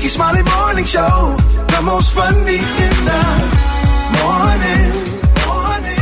Rickey Smiley Morning Show, the most funny in the morning. morning.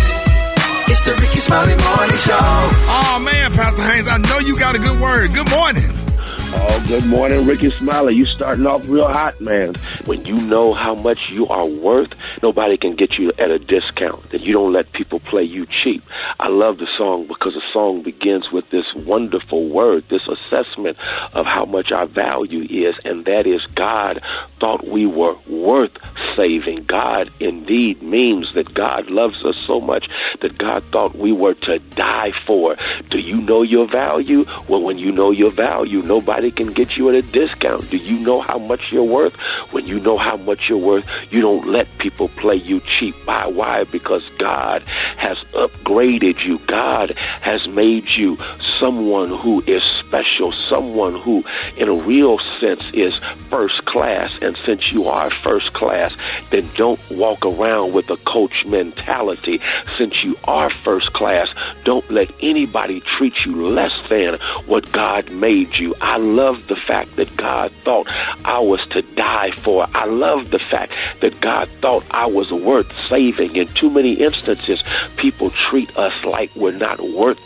It's the Rickey Smiley Morning Show. Oh man, Pastor Haynes, I know you got a good word. Good morning. Oh, good morning, Rickey Smiley. You starting off real hot, man. When you know how much you are worth, nobody can get you at a discount. That you don't let people play you cheap. I love the song because the song begins with this wonderful word, this assessment of how much our value is, and that is God thought we were worth saving. God indeed means that God loves us so much that God thought we were to die for. Do you know your value? Well, when you know your value, nobody can get you at a discount. Do you know how much you're worth? When you know how much you're worth, you don't let people play you cheap. Why? Why? Because God has upgraded you. God has made you someone who is special, someone who, in a real sense, is first class. And since you are first class, then don't walk around with a coach mentality. Since you are first class, don't let anybody treat you less than what God made you. I love the fact that God thought I was to die for. I love the fact that God thought I was worth saving. In too many instances, people treat us like we're not worth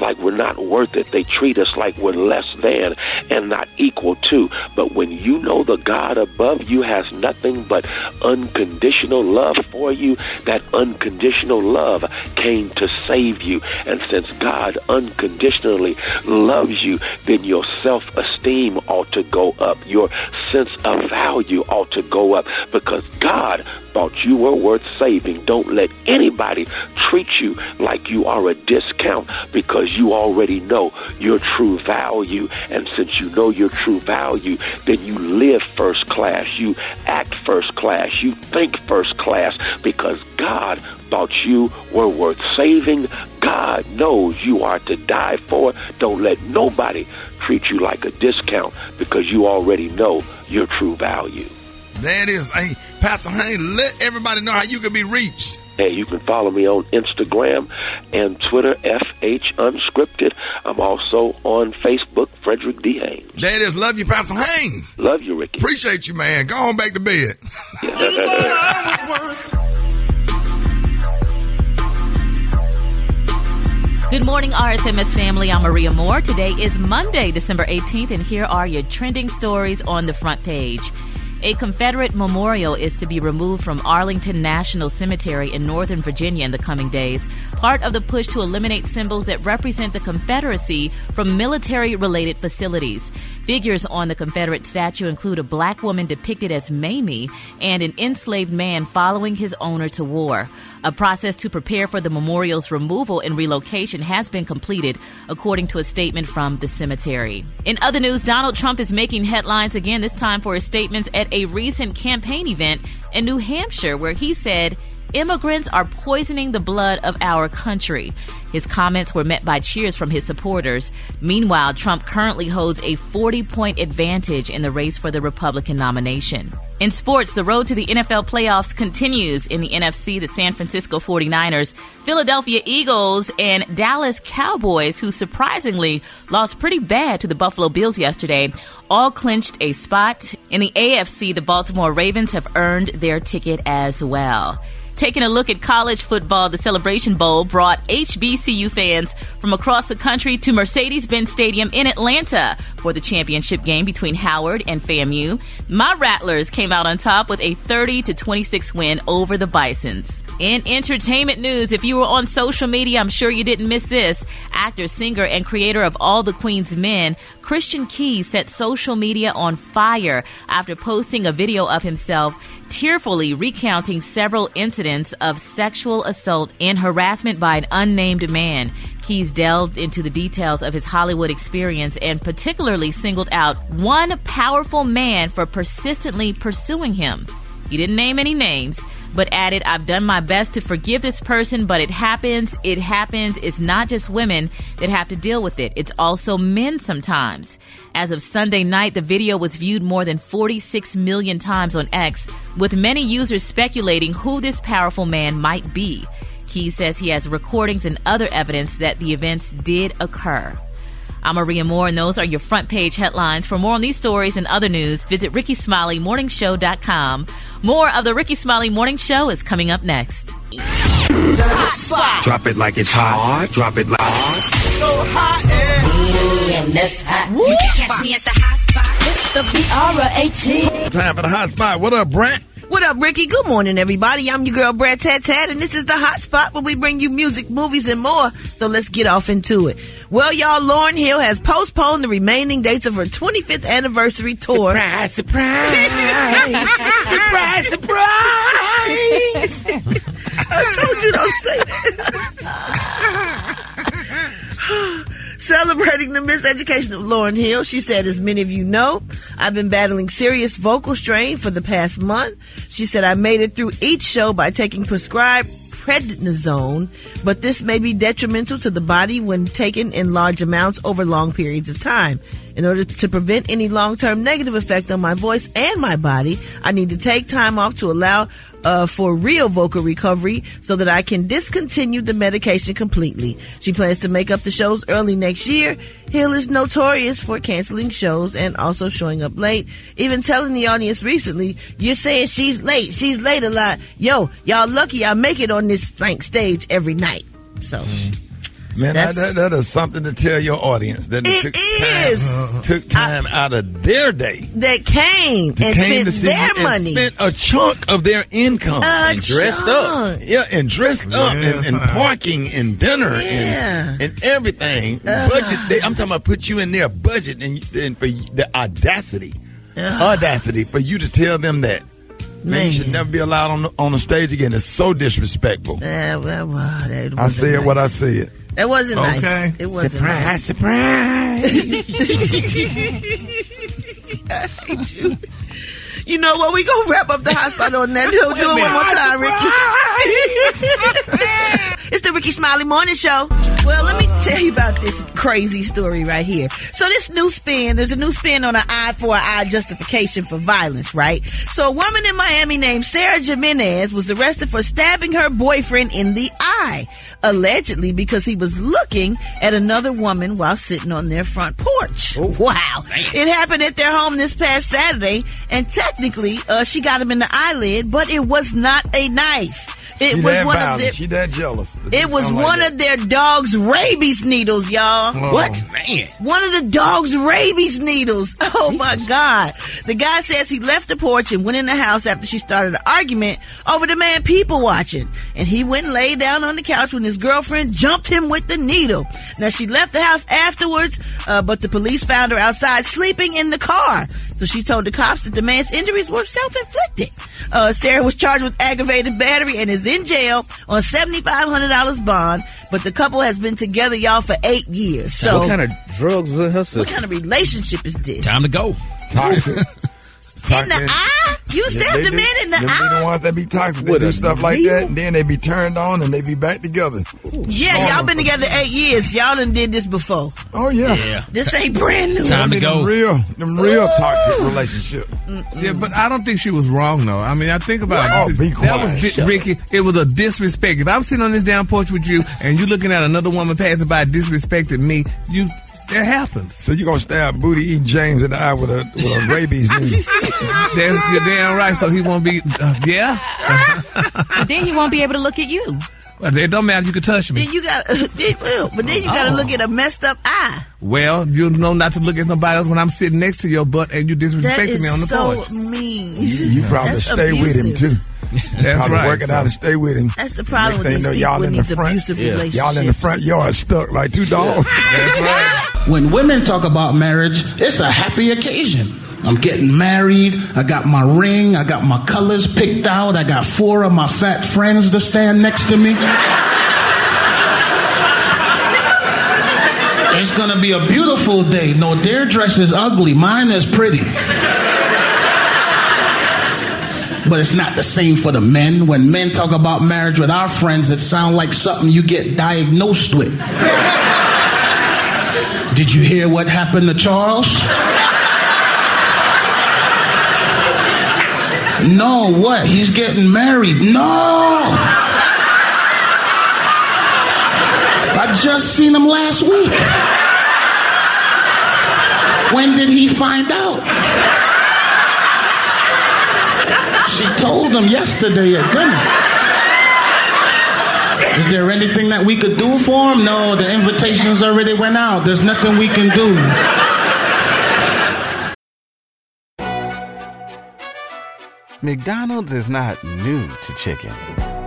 like we're not worth it. They treat us like we're less than and not equal to. But when you know the God above you has nothing but unconditional love for you, that unconditional love came to save you. And since God unconditionally loves you, then your self esteem ought to go up. Your sense of value ought to go up because God thought you were worth saving. Don't let anybody treat you like you are a discount because you already know your true value. And since you know your true value, then you live first class, you act first class, you think first class because God thought you were worth saving. God knows you are to die for. Don't let nobody treat you like a discount because you already know your true value. There it is. Hey, Pastor Haynes, let everybody know how you can be reached. Hey, you can follow me on Instagram and Twitter, FH Unscripted. I'm also on Facebook, Frederick D. Haynes. There it is. Love you, Pastor Haynes. Love you, Rickey. Appreciate you, man. Go on back to bed. Good morning, RSMS family. I'm Maria Moore. Today is Monday, December 18th, and here are your trending stories on the front page. A Confederate memorial is to be removed from Arlington National Cemetery in Northern Virginia in the coming days, part of the push to eliminate symbols that represent the Confederacy from military related facilities. Figures on the Confederate statue include a black woman depicted as Mammy and an enslaved man following his owner to war. A process to prepare for the memorial's removal and relocation has been completed, according to a statement from the cemetery. In other news, Donald Trump is making headlines again, this time for his statements at a recent campaign event in New Hampshire, where he said, Immigrants are poisoning the blood of our country. His comments were met by cheers from his supporters. Meanwhile, Trump currently holds a 40 point advantage in the race for the Republican nomination. In sports, the road to the NFL playoffs continues in the NFC. The San Francisco 49ers, Philadelphia Eagles, and Dallas Cowboys, who surprisingly lost pretty bad to the Buffalo Bills yesterday, all clinched a spot. In the AFC, the Baltimore Ravens have earned their ticket as well. Taking a look at college football, the Celebration Bowl brought HBCU fans from across the country to Mercedes Benz Stadium in Atlanta for the championship game between Howard and FAMU. My Rattlers came out on top with a 30 to 26 win over the Bisons. In entertainment news, if you were on social media, I'm sure you didn't miss this. Actor, singer, and creator of All the Queen's Men, Christian Keyes set social media on fire after posting a video of himself tearfully recounting several incidents of sexual assault and harassment by an unnamed man. Keyes delved into the details of his Hollywood experience and particularly singled out one powerful man for persistently pursuing him. He didn't name any names, but added, I've done my best to forgive this person, but it happens. It happens. It's not just women that have to deal with it. It's also men sometimes. As of Sunday night, the video was viewed more than 46 million times on X, with many users speculating who this powerful man might be. Keyes says he has recordings and other evidence that the events did occur. I'm Maria Moore, and those are your front page headlines. For more on these stories and other news, visit RickeySmileyMorningShow.com. More of the Rickey Smiley Morning Show is coming up next. Hot spot. Drop it like it's hot. Drop it like it's hot. You can catch me at the hot spot. It's the BR18. Time for the hot spot. What up, Brent? What up, Rickey? Good morning, everybody. I'm your girl, Brat Tat Tat, and this is the hot spot where we bring you music, movies, and more. So let's get off into it. Well, y'all, Lauryn Hill has postponed the remaining dates of her 25th anniversary tour. Surprise, surprise. surprise, surprise. I told you don't say that. Celebrating the miseducation of Lauryn Hill, she said, as many of you know, I've been battling serious vocal strain for the past month. She said, I made it through each show by taking prescribed prednisone, but this may be detrimental to the body when taken in large amounts over long periods of time. In order to prevent any long-term negative effect on my voice and my body, I need to take time off to allow uh, for real vocal recovery so that I can discontinue the medication completely. She plans to make up the shows early next year. Hill is notorious for canceling shows and also showing up late, even telling the audience recently, you're saying she's late, she's late a lot. Yo, y'all lucky I make it on this blank stage every night. So. Man, that, That's- that, that is something to tell your audience that It took is. time, took time out of their day That came and came to spent see their money. spent a chunk of their income A and dressed up. chunk. Yeah, and dressed up and, and parking and dinner Yeah. and, and everything. Budget. They, I'm talking about put you in their budget and, and for the audacity, audacity for you to tell them that. Man, you should never be allowed on the, on the stage again. It's so disrespectful. Uh, well, well, I wasn't said what I said. That wasn't Okay. nice. It wasn't Surprise, nice. surprise. You know what? We gonna wrap up the hot spot on that. Do, do it one more time, Rickey. It's the Rickey Smiley Morning Show. Well, let me tell you about this crazy story right here. So this new spin, there's a new spin on an eye for an eye justification for violence, right? So a woman in Miami named Sarah Jimenez was arrested for stabbing her boyfriend in the eye, allegedly because he was looking at another woman while sitting on their front porch. Wow. It happened at their home this past Saturday, and technically, uh, she got him in the eyelid, but it was not a knife. It She was one violent. of their. She that jealous. It was like one that. of their dog's rabies needles, y'all. What? man. One of the dog's rabies needles. Oh my God. The guy says he left the porch and went in the house after she started an argument over the man people watching. And he went and laid down on the couch when his girlfriend jumped him with the needle. Now she left the house afterwards, uh, but the police found her outside sleeping in the car. So she told the cops that the man's injuries were self-inflicted. Uh, Sarah was charged with aggravated battery and is in jail on $7,500 bond, but the couple has been together, y'all, for eight years. So what kind of drugs was her what kind of relationship is this? Time to go. toxic. In the eye? You stabbed the They- man in the them Be the eye? ones that be toxic. They do stuff like that, and then they be turned on, and they be back together. Yeah, y'all been together eight years. Y'all done did this before. Oh yeah. Yeah. This ain't brand new. Time to Them go. real, them real toxic relationship. Yeah, but I don't think she was wrong though. I mean, I think about Oh, it. be that was di- Rickey. It was a disrespect. If I'm sitting on this damn porch with you and you looking at another woman passing by disrespecting me, you that happens. So you gonna stab Booty eating James in the eye with a with a rabies needle? That's you're damn right. So he won't be. Uh, yeah, But then he won't be able to look at you. But it don't matter. You can touch me. Then you got, well, but then you got to Oh. look at a messed up eye. Well, you know not to look at somebody else when I'm sitting next to your butt and you disrespecting me on the is so porch. mean. You, you probably That's stay with him too. That's probably right. Working it out and stay with him. That's the problem with thing these you know, people y'all in in the front. abusive Yeah. relationships. Y'all in the front yard stuck like two dogs. That's right. When women talk about marriage, it's a happy occasion. I'm getting married. I got my ring. I got my colors picked out. I got four of my fat friends to stand next to me. It's gonna be a beautiful day. No, their dress is ugly. Mine is pretty. But it's not the same for the men. When men talk about marriage with our friends, it sounds like something you get diagnosed with. Did you hear what happened to Charles? No, what? He's getting married. No! I just seen him last week. When did he find out? She told them yesterday at dinner. Is there anything that we could do for him? No, the invitations already went out. There's nothing we can do. McDonald's is not new to chicken.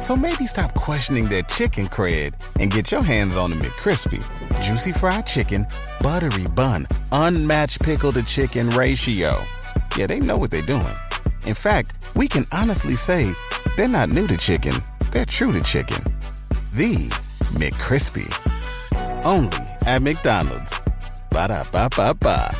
So maybe stop questioning their chicken cred and get your hands on the McCrispy. Juicy fried chicken, buttery bun, unmatched pickle to chicken ratio. Yeah, they know what they're doing. In fact, we can honestly say they're not new to chicken, they're true to chicken. The McCrispy. Only at McDonald's. Ba da ba ba ba.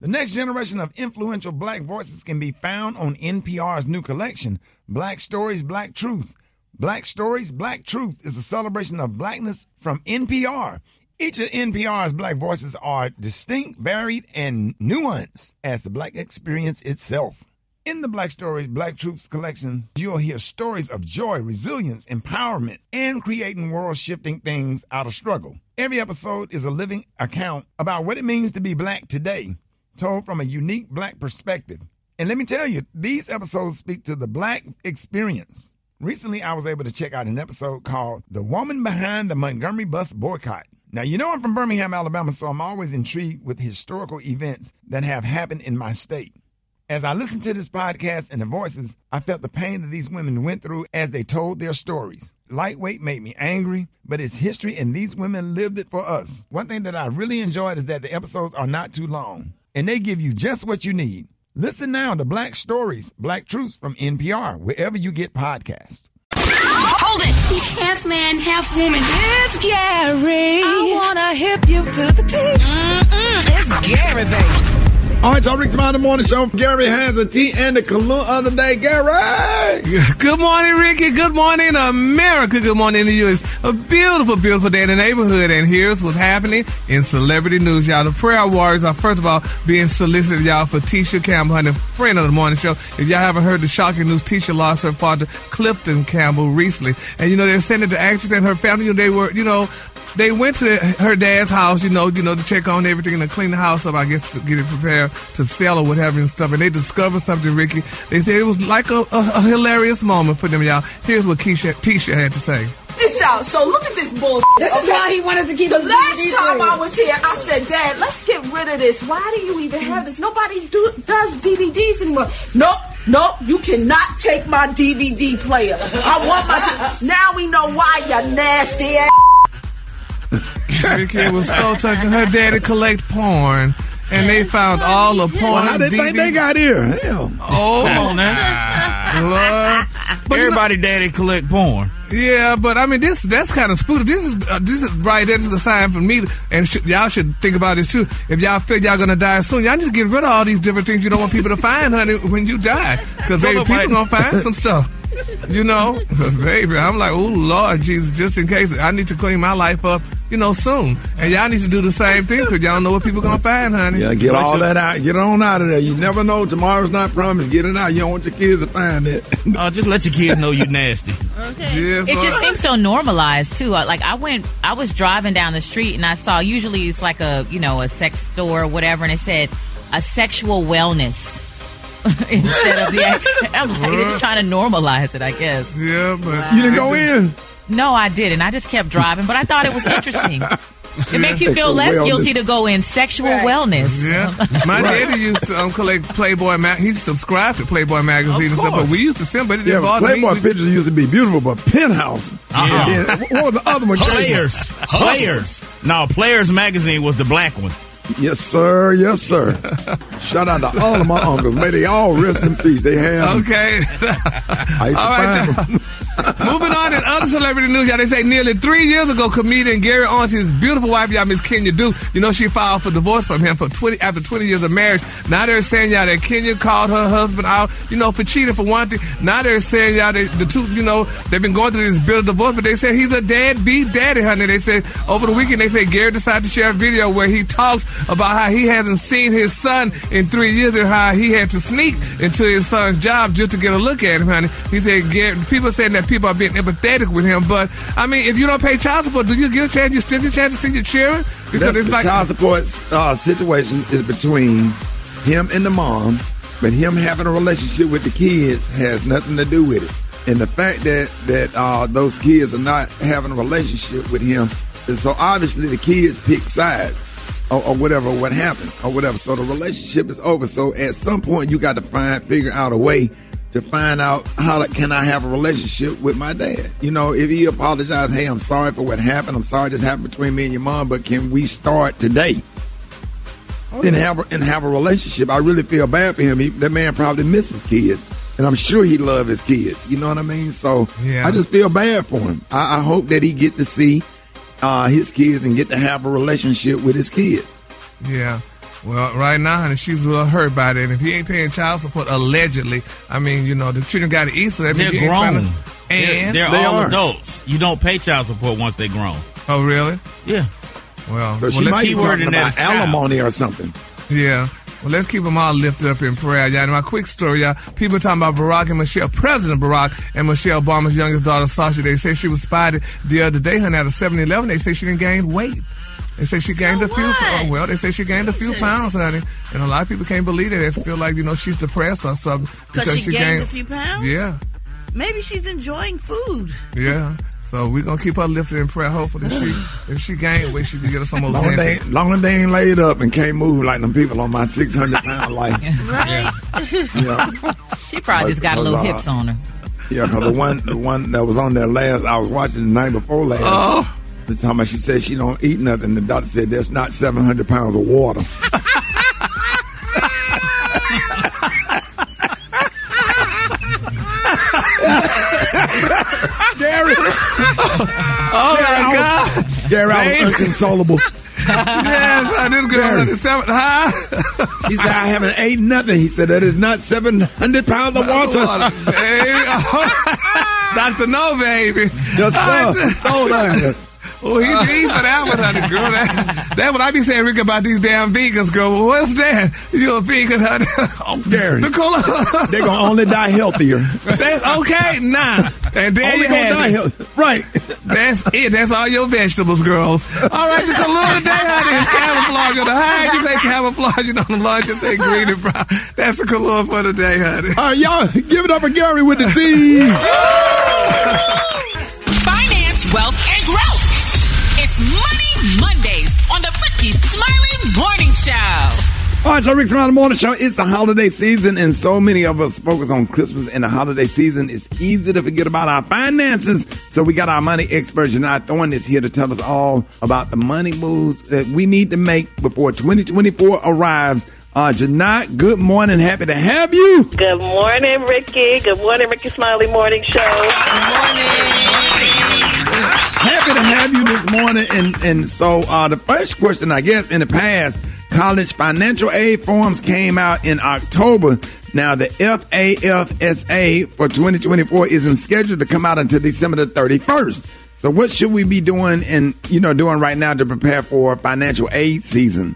The next generation of influential black voices can be found on NPR's new collection, Black Stories, Black Truth. Black Stories, Black Truth is a celebration of blackness from NPR. Each of NPR's black voices are distinct, varied, and nuanced as the black experience itself. In the Black Stories, Black Truths collection, you'll hear stories of joy, resilience, empowerment, and creating world shifting things out of struggle. Every episode is a living account about what it means to be black today, told from a unique black perspective. And let me tell you, these episodes speak to the black experience. Recently, I was able to check out an episode called The Woman Behind the Montgomery Bus Boycott. Now, you know I'm from Birmingham, Alabama, so I'm always intrigued with historical events that have happened in my state. As I listened to this podcast and the voices, I felt the pain that these women went through as they told their stories. Lightweight made me angry, but it's history and these women lived it for us. One thing that I really enjoyed is that the episodes are not too long and they give you just what you need. Listen now to Black Stories, Black Truths from NPR, wherever you get podcasts. Hold it! He's half man, half woman. It's Gary. I wanna hip you to the teeth. Mm-mm, it's Gary, baby. All right, y'all, Rick Smiley Morning Show. Gary has a tea and a cologne of the day. Gary! Good morning, Rickey. Good morning, America. Good morning you. It's a beautiful, beautiful day in the neighborhood. And here's what's happening in celebrity news, y'all. The prayer warriors are, first of all, being solicited, y'all, for Tisha Campbell, honey, friend of the morning show. If y'all haven't heard the shocking news, Tisha lost her father, Clifton Campbell, recently. And, you know, they're sending the actress and her family, you know, they were, you know, they went to her dad's house, you know, you know, to check on everything and to clean the house up, I guess, to get it prepared to sell or whatever and stuff. And they discovered something, Rickey. They said it was like a, a, a hilarious moment for them, y'all. Here's what Keisha, Tisha had to say. this out. So look at this bullshit. This is why he wanted to keep the the last DVD time player. I was here. I said, Dad, let's get rid of this. Why do you even have this? Nobody do, does DVDs anymore. Nope. Nope, you cannot take my DVD player. I want my. now we know why you nasty ass. Rickey was so touching. Her daddy collect porn. And they found all the porn. Well, how they think they got here? Hell. Oh, Come on now. Lord. But you know- Everybody daddy collect porn. Yeah, but I mean, this that's kind of spooky. This is uh, this is right. This is a sign for me, and sh- y'all should think about this too. If y'all feel y'all gonna die soon, y'all need to get rid of all these different things you don't want people to find, honey, when you die, because baby, look, people gonna find some stuff. You know, baby, I'm like, oh Lord Jesus, just in case I need to clean my life up, you know, soon, and y'all need to do the same thing because y'all know what people gonna find, honey. Yeah, get all that out. Get on out of there. You never know. Tomorrow's not promised. Get it out. You don't want your kids to find it. Uh, just let your kids know you nasty. Yes, It just seems so normalized too. Uh, Like I went, I was driving down the street and I saw. Usually it's like a you know a sex store or whatever, and it said a sexual wellness instead of the. I'm like they're just trying to normalize it, I guess. Yeah, but You didn't go in. No, I didn't. I just kept driving, but I thought it was interesting. It makes you feel less wellness. guilty to go in sexual wellness. Yeah, my daddy used to um, collect Playboy mag. He subscribed to Playboy magazine and stuff, but we used to send, but it Yeah, didn't but Playboy me. pictures used to be beautiful, but Penthouse. And then- what was the other one? Players. Players. No, Players magazine was the black one. Yes, sir. Yes, sir. Shout out to all of my uncles. May they all rest in peace. They have. Okay. I used to All right. Moving on in other celebrity news, y'all. They say nearly three years ago, comedian Gary Owens, his beautiful wife, y'all, Miss Kenya Duke, you know, she filed for divorce from him for 20 after 20 years of marriage. Now they're saying, y'all, that Kenya called her husband out, you know, for cheating for one thing. Now they're saying, y'all, they, the two, you know, they've been going through this bill of divorce, but they said he's a deadbeat daddy, honey. They said over the weekend, they said Gary decided to share a video where he talks about how he hasn't seen his son in three years and how he had to sneak into his son's job just to get a look at him, honey. He said, people saying that people are being empathetic with him, but I mean, if you don't pay child support, do you get a chance? You still get a chance to see your children? Because That's it's the like, child support uh, situation is between him and the mom, but him having a relationship with the kids has nothing to do with it. And the fact that that uh, those kids are not having a relationship with him, and so obviously the kids pick sides. Or, or whatever, what happened, or whatever. So the relationship is over. So at some point, you got to find, figure out a way to find out how can I have a relationship with my dad. You know, if he apologized, hey, I'm sorry for what happened. I'm sorry this happened between me and your mom, but can we start today? Oh, and have a, and have a relationship. I really feel bad for him. He, that man probably misses kids, and I'm sure he loves his kids. You know what I mean? So Yeah. I just feel bad for him. I, I hope that he get to see uh, his kids and get to have a relationship with his kids. yeah. Well, right now, honey, she's real hurt by that. And if he ain't paying child support, allegedly, I mean, you know, the children got to eat, so that They're means he ain't grown. to- And they're, they're They all are. adults. You don't pay child support once they're grown. Oh, really? Yeah. Well, So well she let's might be keep keyword talking about is child. alimony or something. Yeah. Well, let's keep them all lifted up in prayer, y'all. And my quick story, y'all. People talking about Barack and Michelle, President Barack and Michelle Obama's youngest daughter, Sasha. They say she was spotted the other day, honey, at a 7-Eleven. They say she didn't gain weight. They say she gained a few. Oh, well, they say she gained a few pounds, honey. And a lot of people can't believe it. They feel like you know she's depressed or something Because she, gained a few pounds? Yeah, Maybe she's enjoying food. yeah. So we're gonna keep her lifted in prayer. Hopefully, she if she gained weight, she can get her some more. Long as they, long as they ain't laid up and can't move like them people on my 600 pound life. Right? Yeah. She probably just got a little hips on her. Yeah, 'cause the one the one that was on there last, I was watching the night before last. Oh. The time she said she don't eat nothing. The doctor said that's not seven hundred pounds of water. Gary, Oh my God! Gary, I was inconsolable. yes, this girl Gary. on the seventh. Huh? He said I haven't ate nothing. He said that is not seven hundred pounds of water. Baby. Doctor, no, baby. Yes, sir. So that. Oh, he he for that one, honey, girl. That, that what I be saying, Rick, about these damn vegans, girl. Well, what's that? You a vegan, honey? Oh, Gary. Nicole. They're gonna only die healthier. That's okay, nah. And there only you gonna have die it. healthier. Right. That's it. That's all your vegetables, girls. All right, the color today, honey, is camouflage on the high. You say camouflage and on the lunch, you say green and brown. That's the color for the day, honey. All right, y'all, give it up for Gary with the T. Finance, wealth, and growth. Rickey Smiley Morning Show. All right, so Rick Smiley Morning Show. It's the holiday season, and so many of us focus on Christmas and the holiday season. It's easy to forget about our finances. So we got our money expert, Jini Thorne, is here to tell us all about the money moves that we need to make before 2024 arrives. Uh, Jini, good morning. Happy to have you. Good morning, Rickey. Good morning, Rickey Smiley Morning Show. Happy to have you this morning. And, and so uh, the first question, I guess, in the past, college financial aid forms came out in October. Now, the FAFSA for 2024 isn't scheduled to come out until December the 31st. So what should we be doing and, you know, doing right now to prepare for financial aid season?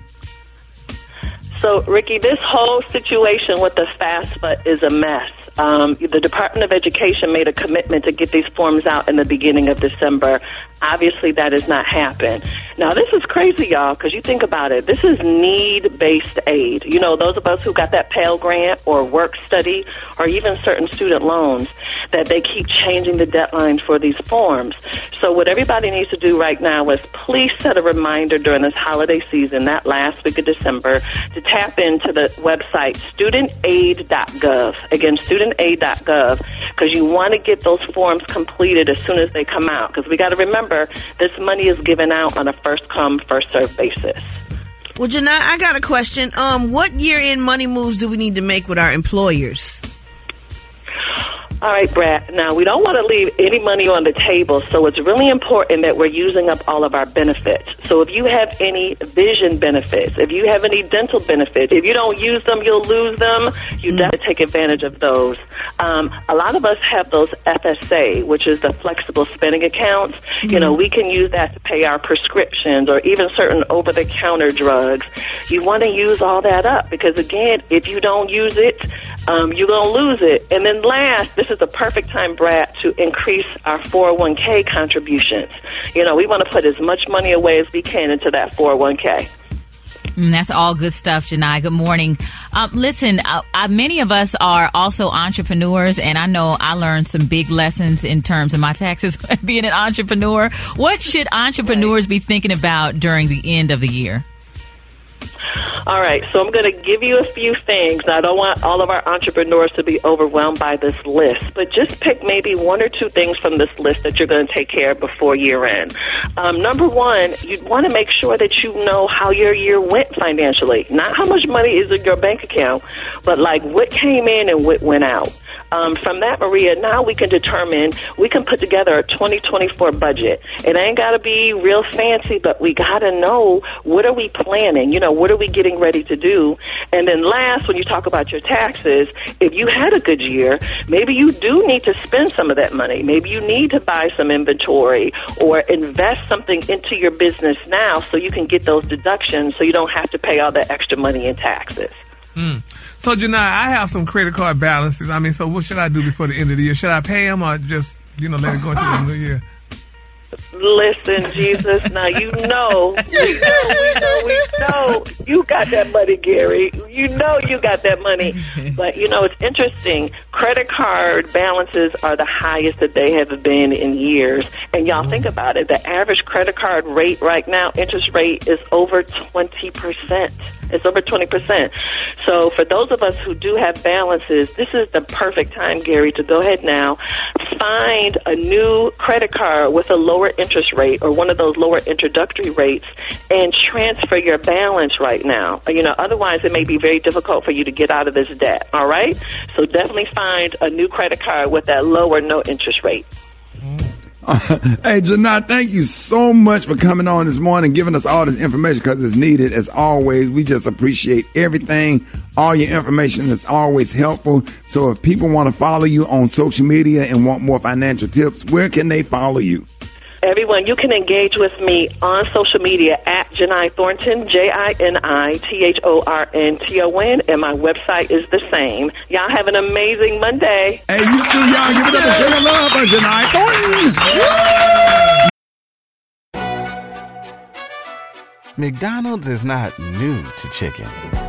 So, Rickey, this whole situation with the FAFSA is a mess. Um, the Department of Education made a commitment to get these forms out in the beginning of December. Obviously, that has not happened. Now, this is crazy, y'all, because you think about it. This is need based aid. You know, those of us who got that Pell Grant or work study or even certain student loans, that they keep changing the deadlines for these forms. So, what everybody needs to do right now is please set a reminder during this holiday season, that last week of December, to tap into the website studentaid.gov. Again, studentaid.gov, because you want to get those forms completed as soon as they come out. Because we got to remember, this money is given out on a first come, first served basis. Well, Jini, I got a question. Um, what year-end money moves do we need to make with our employers? All right, Brat. Now, we don't want to leave any money on the table, so it's really important that we're using up all of our benefits. So if you have any vision benefits, if you have any dental benefits, if you don't use them, you'll lose them. You Mm. got to take advantage of those. Um, a lot of us have those FSA, which is the flexible spending accounts. You know, we can use that to pay our prescriptions or even certain over-the-counter drugs. You want to use all that up because, again, if you don't use it, um, you're going to lose it. And then last, this is the perfect time, Brat, to increase our 401k contributions. You know, we want to put as much money away as we can into that 401k. Mm, that's all good stuff, Jini. Good morning. Um, listen, uh, uh, many of us are also entrepreneurs, and I know I learned some big lessons in terms of my taxes being an entrepreneur. What should entrepreneurs be thinking about during the end of the year? All right, so I'm going to give you a few things. Now, I don't want all of our entrepreneurs to be overwhelmed by this list, but just pick maybe one or two things from this list that you're going to take care of before year end. Um, number one, you want to make sure that you know how your year went financially. Not how much money is in your bank account, but like what came in and what went out. Um, from that, Maria, now we can determine, we can put together a 2024 budget. It ain't got to be real fancy, but we got to know what are we planning? You know, what are we getting ready to do? And then last, when you talk about your taxes, if you had a good year, maybe you do need to spend some of that money. Maybe you need to buy some inventory or invest something into your business now so you can get those deductions so you don't have to pay all that extra money in taxes. Mm. So, Jini, I have some credit card balances. I mean, so what should I do before the end of the year? Should I pay them or just, you know, let it go into the new year? Listen, Jesus, now you know, we know, we know, we know you got that money, Gary. You know you got that money. But, you know, it's interesting. Credit card balances are the highest that they have been in years. And y'all think about it. The average credit card rate right now, interest rate is over 20%. It's over 20%. So for those of us who do have balances, this is the perfect time, Gary, to go ahead now, find a new credit card with a lower interest rate or one of those lower introductory rates and transfer your balance right now. Uh, you know, otherwise it may be very difficult for you to get out of this debt. All right? So definitely find a new credit card with that lower no interest rate. hey, Jini, thank you so much for coming on this morning, giving us all this information because it's needed. As always, we just appreciate everything. All your information is always helpful. So if people want to follow you on social media and want more financial tips, where can they follow you? Everyone, you can engage with me on social media at Jini Thornton, J I N I T H O R N T O N, and my website is the same. Y'all have an amazing Monday. Hey, you too, y'all. Give it up a sugar love for Jini Thornton. McDonald's is not new to chicken.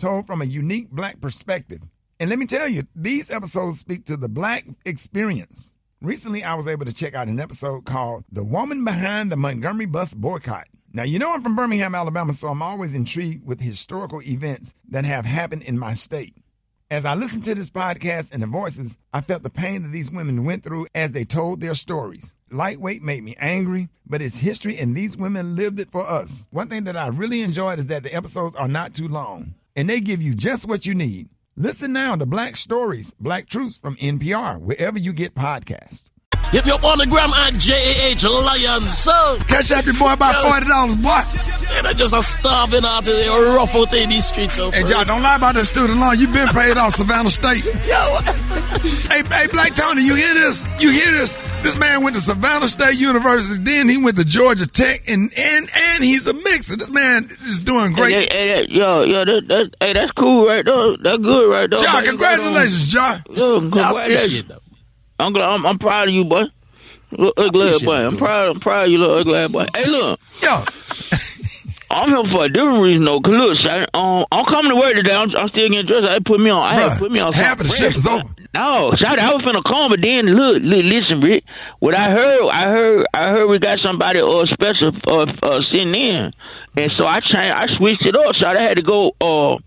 told from a unique black perspective. And let me tell you, these episodes speak to the black experience. Recently, I was able to check out an episode called The Woman Behind the Montgomery Bus Boycott. Now, you know I'm from Birmingham, Alabama, so I'm always intrigued with historical events that have happened in my state. As I listened to this podcast and the voices, I felt the pain that these women went through as they told their stories. Lightweight made me angry, but it's history and these women lived it for us. One thing that I really enjoyed is that the episodes are not too long and they give you just what you need. Listen now to Black Stories, Black Truths from NPR, wherever you get podcasts. Hit me up on the gram at J-A-H Lion Soul. Cash out your boy about $40, boy. And I just a starving out there, rough out in these streets. So Hey, y'all, don't lie about that student loan. You've been paid off Savannah State. Yo. hey, hey, Black Tony, you hear this? You hear this? This man went to Savannah State University, then he went to Georgia Tech, and and and he's a mixer. This man is doing great. Hey, hey, hey, yo, yo, that, that, hey, that's cool right there. That's good right there. John, man. You got, congratulations, John. Yo, congratulations. I'm, glad, I'm, I'm proud of you, boy. Little ugly ass boy. I'm proud, I'm proud of you, little ugly ass boy. Hey, look. Yo. I'm here for a different reason, though. Cause look, son, um, I'm coming to work today. I'm, I'm still getting dressed. I put me on. I had put me on. half of the something ship is over. No, shout I was finna come, but then look, look, listen, Rick. What I heard, I heard, I heard we got somebody uh special uh, uh sitting in, and so I changed, I switched it up. So I had to go uh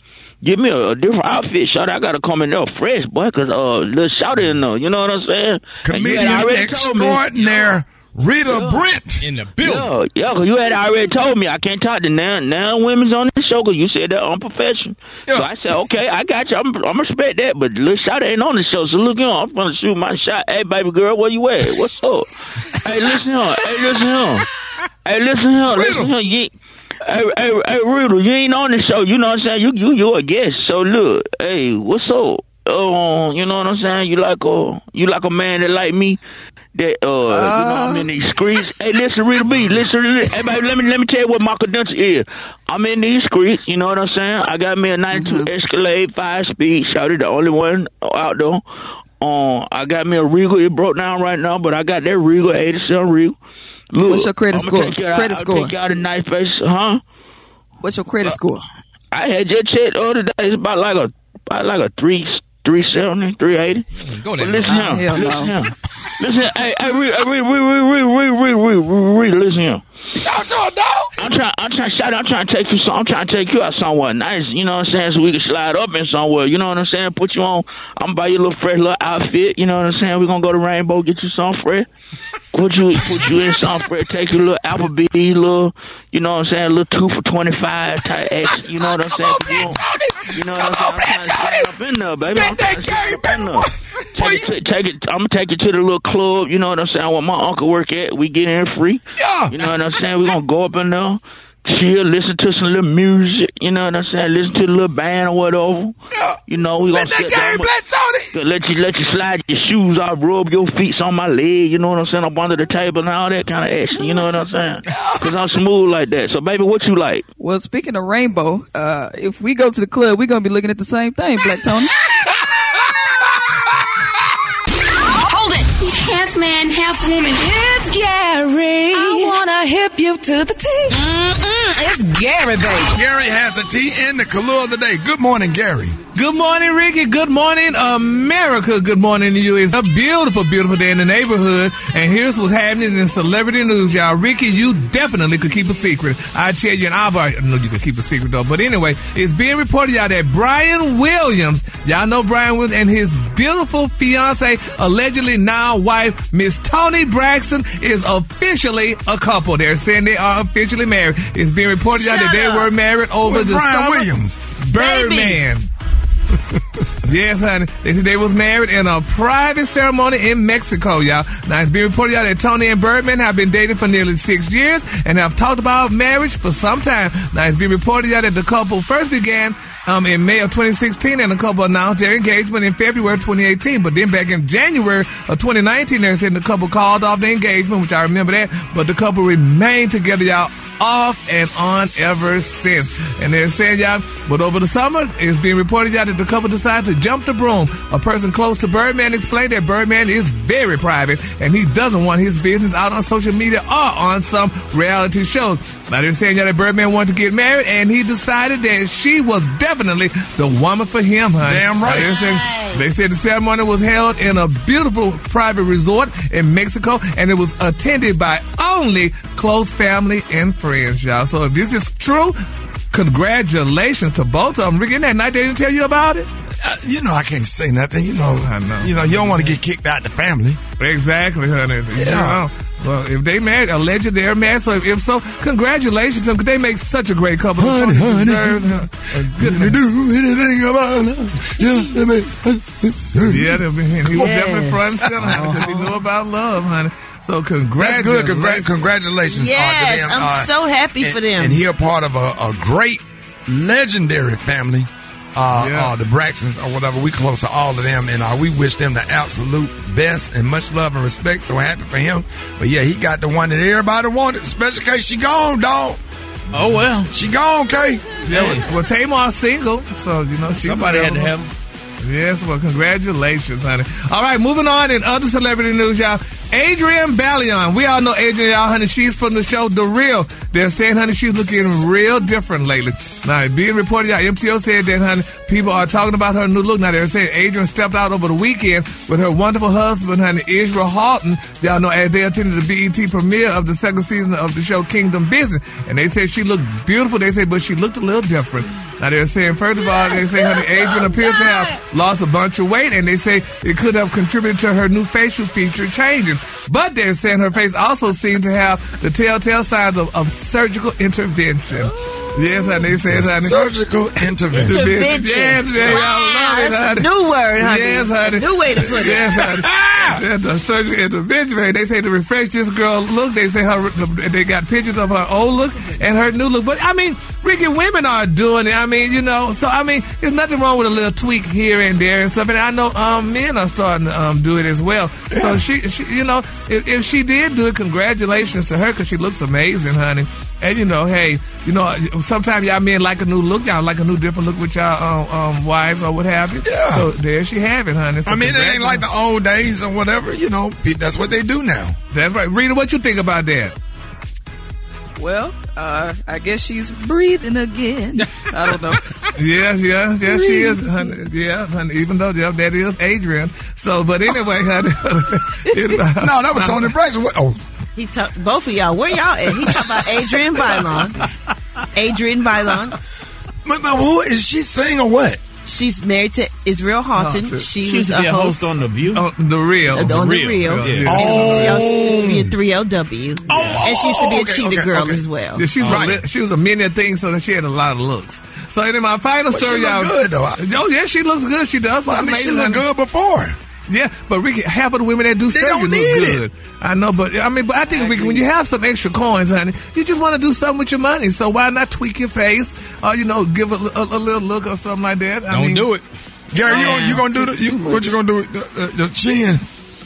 give me a, a different outfit. Shout I gotta come in there fresh, boy, cause uh little shout in there. You know what I'm saying? And you had Comedian already told me- extraordinaire Rita Brent in the yeah, yeah, 'cause you had already told me I can't talk to now now women's on the show because you said they're unprofessional. So I said, okay, I got you. I'm, I'm respect that, but little shot ain't on the show. So look on, I'm gonna shoot my shot. Hey, baby girl, where you at? What's up? hey, listen here. Hey, listen here. Hey, listen here. Listen here. You, Hey, hey, hey, Riddle, you ain't on the show. You know what I'm saying? You, you, you a guest. So look, hey, what's up? Oh, you know what I'm saying? You like a, you like a man that like me. That uh, you know, I'm in these streets. hey, listen, Rita B, listen, listen. Hey, baby, let me let me tell you what my credential is. I'm in these streets. You know what I'm saying? I got me a '92 Escalade five speed. Shouted the only one out there. Um, I got me a Regal. It broke down right now, but I got that Regal 87 Regal. Look, What's your credit I'ma score? take you out- Credit I'll score. Take you out a nice face, huh? What's your credit uh, score? I had just checked the other day. It's about like a about like a three three seventy, three eighty. Mm, go But there. listen now. here, listen here. Listen, hey, hey, re, re, re, re, re, re, re, re, re, re, listen here. I'm trying, I'm trying, shout out, I'm trying to take you, some, I'm trying to take you out somewhere nice. You know what I'm saying? So we can slide up in somewhere. You know what I'm saying? Put you on. I'm buy you a little fresh little outfit. You know what I'm saying? We're gonna go to Rainbow, get you some fresh. Put you, put you in fresh. Take you a little Applebee's, little. You know what I'm saying? A little two for twenty five type action. You know what I'm saying? 'Cause You, know what I'm saying? I'm trying to slide up in there, baby. I'm trying to up in there. Take it, to, take it. I'm gonna take you to the little club. You know what I'm saying? Where my uncle work at. We get in free. Yeah. You know what I'm saying? We're gonna go up in there, chill, listen to some little music. You know what I'm saying? Listen to the little band or whatever. Yeah. You know, we gonna sit down. Let you let you slide your shoes off, rub your feet on my leg. You know what I'm saying? Up under the table and all that kind of action. You know what I'm saying? Cause I'm smooth like that. So, baby, what you like? Well, speaking of rainbow, uh, if we go to the club, we're gonna be looking at the same thing, Black Tony. Half man, half woman. It's Gary. I wanna hip you to the T. Mm-mm. It's Gary, baby. Gary has a T in the color of the day. Good morning, Gary. Good morning, Rickey. Good morning, America. Good morning to you. It's a beautiful, beautiful day in the neighborhood. And here's what's happening in celebrity news, y'all. Rickey, you definitely could keep a secret. I tell you, and I've already, I know you could keep a secret though. But anyway, it's being reported, y'all, that Bryan Williams, y'all know Bryan Williams and his beautiful fiance, allegedly now wife, Miss Toni Braxton, is officially a couple. They're saying they are officially married. It's being reported, y'all, that they were married over With the Bryan summer. Williams. Birdman. yes, honey. They said they was married in a private ceremony in Mexico, y'all. Now it's been reported y'all that Toni and Birdman have been dating for nearly six years and have talked about marriage for some time. Now it's been reported y'all that the couple first began um, in May of 2016 and the couple announced their engagement in February of 2018. But then back in January of 2019, they said the couple called off the engagement, which I remember that. But the couple remained together, y'all, off and on ever since. And they're saying, y'all, but over the summer, it's being reported, y'all, that the couple decided to jump the broom. A person close to Birdman explained that Birdman is very private and he doesn't want his business out on social media or on some reality shows. Now they're saying, y'all, that Birdman wanted to get married and he decided that she was definitely the woman for him, honey. Damn right. Now, saying- they said the ceremony was held in a beautiful private resort in Mexico and it was attended by only close family and friends, y'all. So if this is true, congratulations to both of them. Rickey, isn't that night they didn't tell you about it? Uh, you know I can't say nothing. You know, I know. You know you don't want to get kicked out the family. Exactly, honey. You Yeah. know. Well, if they married, alleged they're married. So if, if so, congratulations to them because they make such a great couple. Honey, Toni honey, deserves a good Can you do anything about love? Yeah, let me- Yeah, they be- he was Yes. definitely front and center, honey, because he knew about love, honey. So congratulations. That's good. Congra- congratulations. Yes, to them. I'm uh, so happy and- for them. And he a part of a, a great, legendary family. Uh, Yeah. uh, the Braxtons or whatever. We close to all of them, and uh, we wish them the absolute best and much love and respect. So happy for him. But yeah, he got the one that everybody wanted, especially case she gone, dog. Oh well, she gone, Kay. Yeah, well, well, Tamar's single, so you know she's Somebody had to available. Yes, well, congratulations, honey. All right, moving on in other celebrity news, y'all. Adrienne Bailon. We all know Adrienne, y'all, honey. She's from the show The Real. They're saying, honey, she's looking real different lately. Now, being reported, y'all, MTO said that, honey, people are talking about her new look. Now, they're saying Adrienne stepped out over the weekend with her wonderful husband, honey, Israel Houghton. Y'all know as they attended the BET premiere of the second season of the show Kingdom Business. And they said she looked beautiful. They said, but she looked a little different. Now they're saying, first of all, they say, honey, Adrienne appears to have lost a bunch of weight, and they say it could have contributed to her new facial feature changes. But they're saying her face also seemed to have the telltale signs of, of surgical intervention. Yes, honey, they said, honey. Surgical intervention. Intervention. Yes, yeah, Wow, y'all love it, that's a honey. new word, honey. Yes, honey. A new way to put it. Yes, honey. Ah! That's a surgical intervention. man. They say to refresh this girl look, they say her they got pictures of her old look and her new look. But I mean, Rickey, women are doing it. I mean, you know, so I mean, there's nothing wrong with a little tweak here and there and stuff. And I know um, men are starting to um, do it as well. So she, she, you know, if, if she did do it, congratulations to her because she looks amazing, honey. And you know, hey, you know, sometimes y'all men like a new look, y'all like a new different look with y'all um, um, wives or what have you. Yeah. So there she have it, honey. So I mean, it ain't like the old days or whatever. You know, that's what they do now. That's right. Rita, what you think about that? Well, uh, I guess she's breathing again. I don't know. Yes, yeah, yeah, she is. Honey. Yeah, honey, even though yeah, that is Adrienne. So, but anyway, honey. no, that was Toni Braxton. What- Oh, He talk, both of y'all. Where y'all at? He talking about Adrienne Bailon. Adrienne Bailon. But, but who is she saying or what? She's married to Israel Houghton. Houghton. She, She was a be a host, host on the View. Oh, the real. uh, on the real. Yeah. And She also used to be a 3LW. and she used to be a okay, cheetah okay, girl okay. as well. Yeah, she was Right. a, she was a many things, so that she had a lot of looks. So, in my final But story, look y'all. good, though. I- Oh yeah, she looks good. She does. I mean, she Amazing, looked good before. Yeah, but Rickey, half of the women that do They surgery don't look need good. I know, but I mean, but I think Rickey, when you have some extra coins, honey, you just want to do something with your money. So why not tweak your face, or you know, give a, a, a little look or something like that? I Don't mean, do it. Gary, you gonna, you gonna do the, you, what you gonna do with the, the, the chin?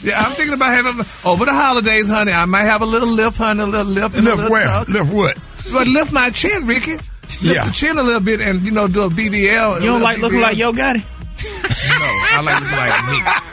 Yeah, I'm thinking about having over the holidays, honey. I might have a little lift, honey, a little lift, and a Lift little where? tuck. Lift what? But lift my chin, Rickey. Lift Yeah. the chin a little bit, and you know, do a BBL. You don't little like looking like Yo Gotti? No, I like looking like me.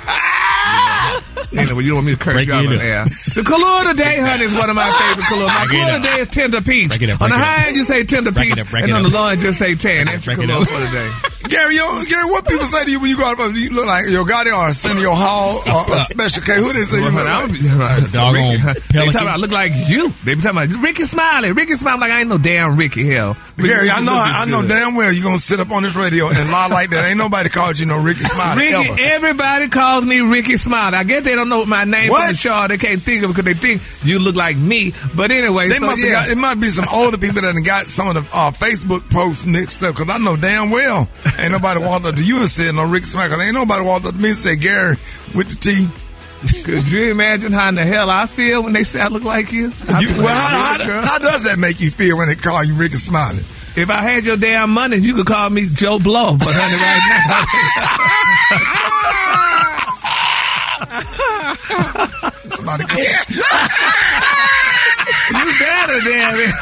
Anyway, you don't want me to curse Break you out it on up. the air. The color today, honey, is one of my favorite colors. My Break it color up. today is tender peach. Break it up, on the break it up. high end, you say tender Break peach, it up, break and it on up. the low end, just say tan. That's your break it color up. for the day. Gary, yo, Gary, what people say to you when you go out? You look like Yo Gotti or Arsenio Hall or a Special K. Who they say you Well, look honey, like? I'm- right, Doggone Rickey, They pelican. talking about I look like you. They be talking about Rickey Smiley. Rickey Smiley like I ain't no damn Rickey hell. Rickey, Gary, I know, look I know good. damn well you gonna sit up on this radio and lie like that. Ain't nobody called you no Rickey Smiley Rickey, ever. everybody calls me Rickey Smiley. I guess they don't know my name What? the show. They can't think of it because they think you look like me. But anyway, They so must yeah. got. It might be some older people that got some of the uh, Facebook posts mixed up. Because I know damn well ain't nobody walked up to you and said no Smiley. 'Cause ain't nobody walked up to me and said Gary with the T. Could you imagine how in the hell I feel when they say I look like you? I You- well, how, how, how does that make you feel when they call you Rickey Smiley? if I had your damn money, you could call me Joe Blow. But honey, right now. Somebody You better, damn it.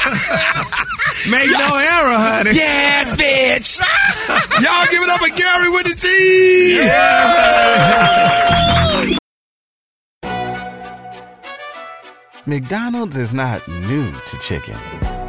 Make no error, honey. Yes, bitch. Y'all give it up for Gary with the T. McDonald's is not new to chicken.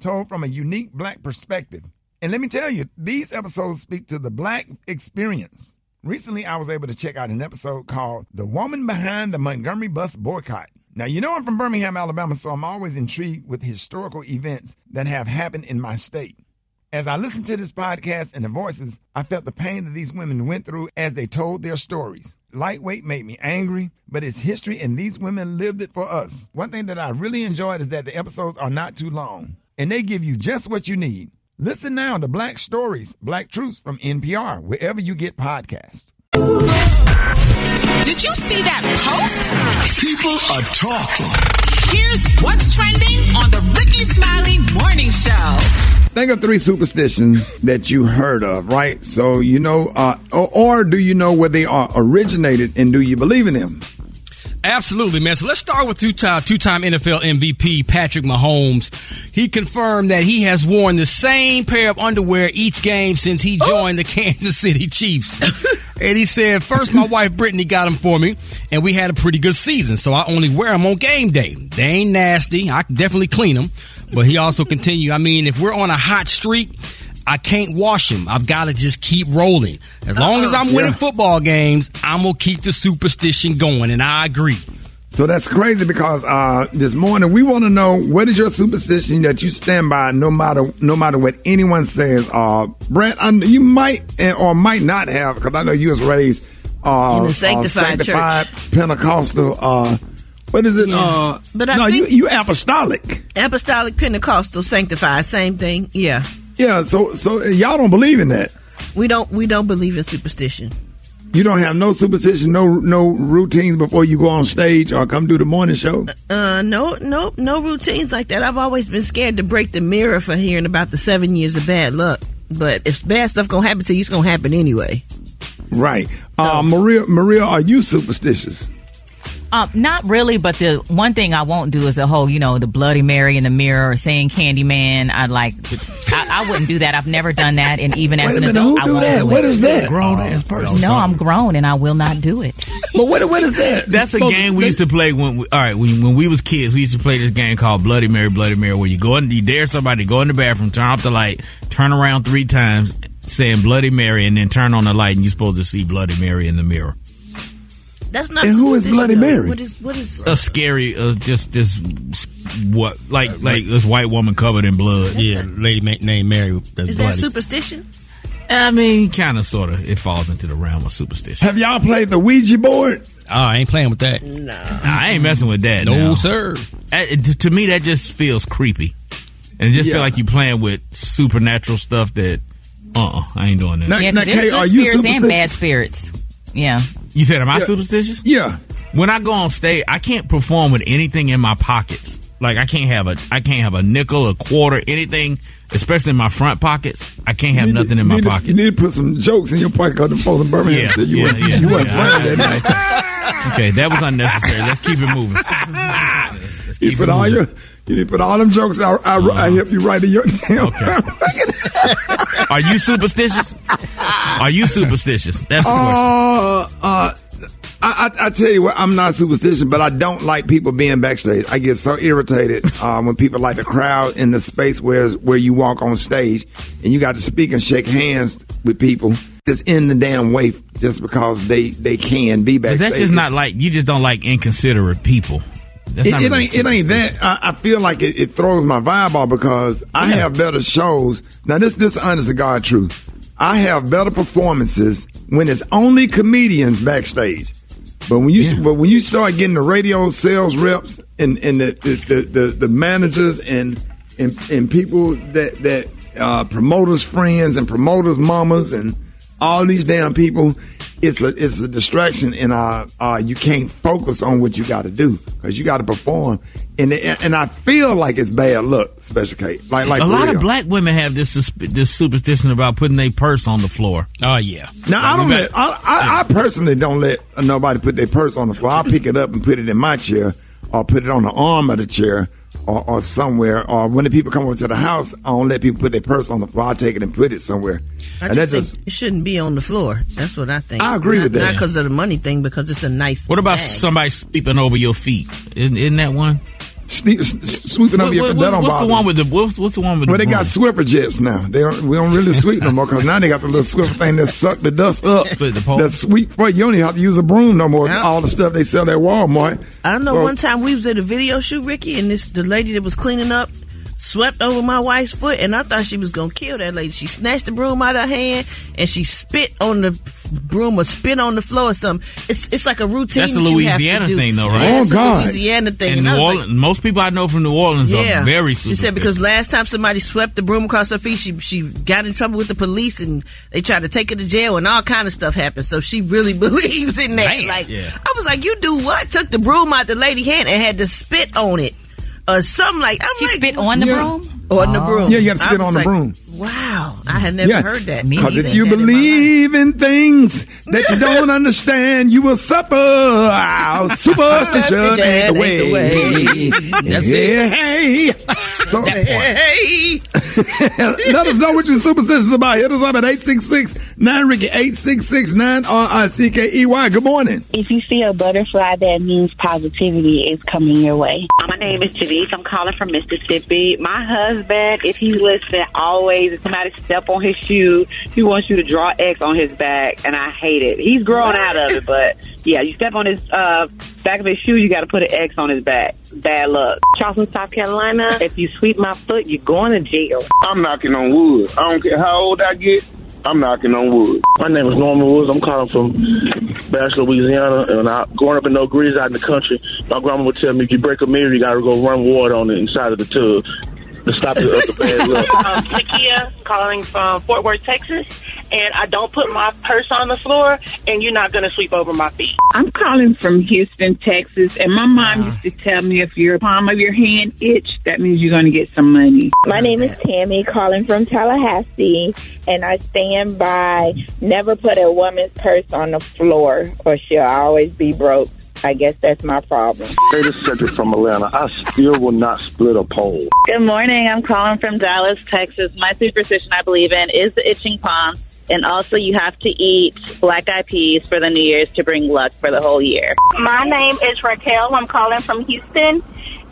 told from a unique black perspective. And let me tell you, these episodes speak to the black experience. Recently, I was able to check out an episode called The Woman Behind the Montgomery Bus Boycott. Now, you know I'm from Birmingham, Alabama, so I'm always intrigued with historical events that have happened in my state. As I listened to this podcast and the voices, I felt the pain that these women went through as they told their stories. Lightweight made me angry, but it's history and these women lived it for us. One thing that I really enjoyed is that the episodes are not too long and they give you just what you need. Listen now to Black Stories, Black Truths from NPR, wherever you get podcasts. Did you see that post? People are talking. Here's what's trending on the Rickey Smiley Morning Show. Think of three superstitions that you heard of, right? So you know, uh, or, or do you know where they are originated, and do you believe in them? Absolutely, man. So let's start with two-time, two-time NFL MVP Patrick Mahomes. He confirmed that he has worn the same pair of underwear each game since he oh. joined the Kansas City Chiefs. and he said, first my wife Brittany got them for me, and we had a pretty good season, so I only wear them on game day. They ain't nasty. I can definitely clean them. But he also continued, I mean, if we're on a hot streak, I can't wash him. I've got to just keep rolling. As long as I'm winning Yeah. football games, I'm going to keep the superstition going, and I agree. So that's crazy because uh, this morning we want to know what is your superstition that you stand by no matter no matter what anyone says. Uh, Brent, I, you might or might not have because I know you was raised uh, In a sanctified uh, sanctified Pentecostal. Uh, what is it? Yeah. Uh, But I no, think- you you apostolic. Apostolic, Pentecostal, sanctified, same thing. Yeah. Yeah. So so y'all don't believe in that. We don't we don't believe in superstition. You don't have no superstition, no no routines before you go on stage or come do the morning show. Uh, no, no, no routines like that. I've always been scared to break the mirror for hearing about the seven years of bad luck. But if bad stuff gonna happen to you, it's gonna happen anyway. Right. Uh, Maria, Maria, are you superstitious? Um, not really, but the one thing I won't do is the whole, you know, the Bloody Mary in the mirror or saying Candyman. I like, I, I wouldn't do that. I've never done that, and even as an minute, adult, who I won't that? do What it. is that? Grown ass person. No, I'm grown and I will not do it. But what what is that? That's a Supposed- game we used to play when we, all right when, when we was kids. We used to play this game called Bloody Mary, Bloody Mary, where you go in, you dare somebody to go in the bathroom, turn off the light, turn around three times, saying Bloody Mary, and then turn on the light, and you're supposed to see Bloody Mary in the mirror. That's not. And who is Bloody though. Mary? What is what is? A scary, uh, just just what like like this white woman covered in blood. Yeah, lady ma- named Mary. That's Is that superstition? I mean, kind of, sort of. It falls into the realm of superstition. Have y'all played the Ouija board? Oh, I ain't playing with that. No. I ain't messing with that. No, now. sir. To- to me, that just feels creepy, and it just Yeah. feel like you playing with supernatural stuff that. Uh, uh I ain't doing that. Now- Yeah, now, 'cause there's Kay, good are you spirits and bad spirits. Yeah. You said, am I Yeah. superstitious? Yeah. When I go on stage, I can't perform with anything in my pockets. Like I can't have a, I can't have a nickel, a quarter, anything, especially in my front pockets. I can't have nothing need- in my you to- pocket. You need to put some jokes in your pocket because the folks in Birmingham Yeah, said you yeah, weren't, yeah, you weren't yeah. that night. Okay, that was unnecessary. Let's keep it moving. Let's, let's You keep put it all moving. your, you need to put all them jokes. I, I, I help you write in your damn. Okay. Are you superstitious? Are you superstitious? That's the question. Uh, uh, I, I, I tell you what, I'm not superstitious, but I don't like people being backstage. I get so irritated uh, when people like the crowd in the space where where you walk on stage and you got to speak and shake hands with people just in the damn way just because they they can be But backstage. that's just not like you just don't like inconsiderate people. It, it ain't it ain't that. I, I feel like it, it throws my vibe off because I have better shows. Now this this honest to God truth. I have better performances when it's only comedians backstage. But when you but when you start getting the radio sales reps and and the the, the, the, the managers and, and and people that that uh, promoters friends and promoters mamas and all these damn people. It's a it's a distraction, and uh, uh you can't focus on what you got to do because you got to perform. And and I feel like it's bad luck, Special K. Like like a lot real. of black women have this this superstition about putting their purse on the floor. Oh yeah. Now I don't let I, I, I personally don't let nobody put their purse on the floor. I pick it up and put it in my chair, or put it on the arm of the chair, or, or somewhere. Or when the people come over to the house, I don't let people put their purse on the floor. I take it and put it somewhere. I and just that's think just it shouldn't be on the floor. That's what I think. I agree Not- with that. Not because of the money thing, because it's a nice. What about bag. somebody sleeping over your feet? Isn't, isn't that one? Sweeping What- over your what- that what's, don't what's the one with the what's, what's the one with Well, the they got? Swiffer jets now. They don't, we don't really sweep no more because now they got the little Swiffer thing that suck the dust up. That sweep for you. Don't even have to use a broom no more. All the stuff they sell at Walmart. I don't know. So- one time we was at a video shoot, Rickey, and this the lady that was cleaning up swept over my wife's foot, and I thought she was gonna kill that lady. She snatched the broom out of her hand and she spit on the broom or spit on the floor or something. It's it's like a routine. That's a that you have to Louisiana do. thing, though, right? Yeah, it's a oh, Louisiana thing. And And New was like, Orleans, most people I know from New Orleans are very She said because last time somebody swept the broom across her feet, she she got in trouble with the police and they tried to take her to jail and all kind of stuff happened. So she really believes in that. Man. like Yeah. I was like, you do what? Took the broom out the lady hand and had to spit on it. Or something like I'm She like, spit on the Yeah. broom? On the broom. Yeah, you gotta spit was on the like, broom. Wow, I had never heard that. Because if you that in believe in things that you don't understand, you will suffer. Our superstition ain't the way. That's yeah, Hey. So, hey. Let us know what your superstitions about. Hit us up at 866 9 Rickey 866 9 R I C K E Y. Good morning. If you see a butterfly, that means positivity is coming your way. My name is Janice. I'm calling from Mississippi. My husband, if he's listening, always if somebody step on his shoe, he wants you to draw X on his back, and I hate it. He's grown out of it, but yeah, you step on his uh, back of his shoe, you got to put an X on his back. Bad luck. Charleston, South Carolina. If you sweep my foot, you're going to jail. I'm knocking on wood. I don't care how old I get. I'm knocking on wood. My name is Norman Woods. I'm calling from Bash, Louisiana. And I, growing up in No grease out in the country, my grandma would tell me if you break a mirror, you got to go run water on the inside of the tub to stop the other bad luck. um, Takia, calling from Fort Worth, Texas, and I don't put my purse on the floor, and you're not going to sweep over my feet. I'm calling from Houston, Texas, and my mom used to tell me if your palm of your hand itch, that means you're going to get some money. My name is Tammy, calling from Tallahassee, and I stand by never put a woman's purse on the floor, or she'll always be broke. I guess that's my problem. Hey, this is Cedric from Atlanta. I still will not split a pole. Good morning. I'm calling from Dallas, Texas. My superstition I believe in is the itching palm. And also, you have to eat black eyed peas for the New Year's to bring luck for the whole year. My name is Raquel. I'm calling from Houston.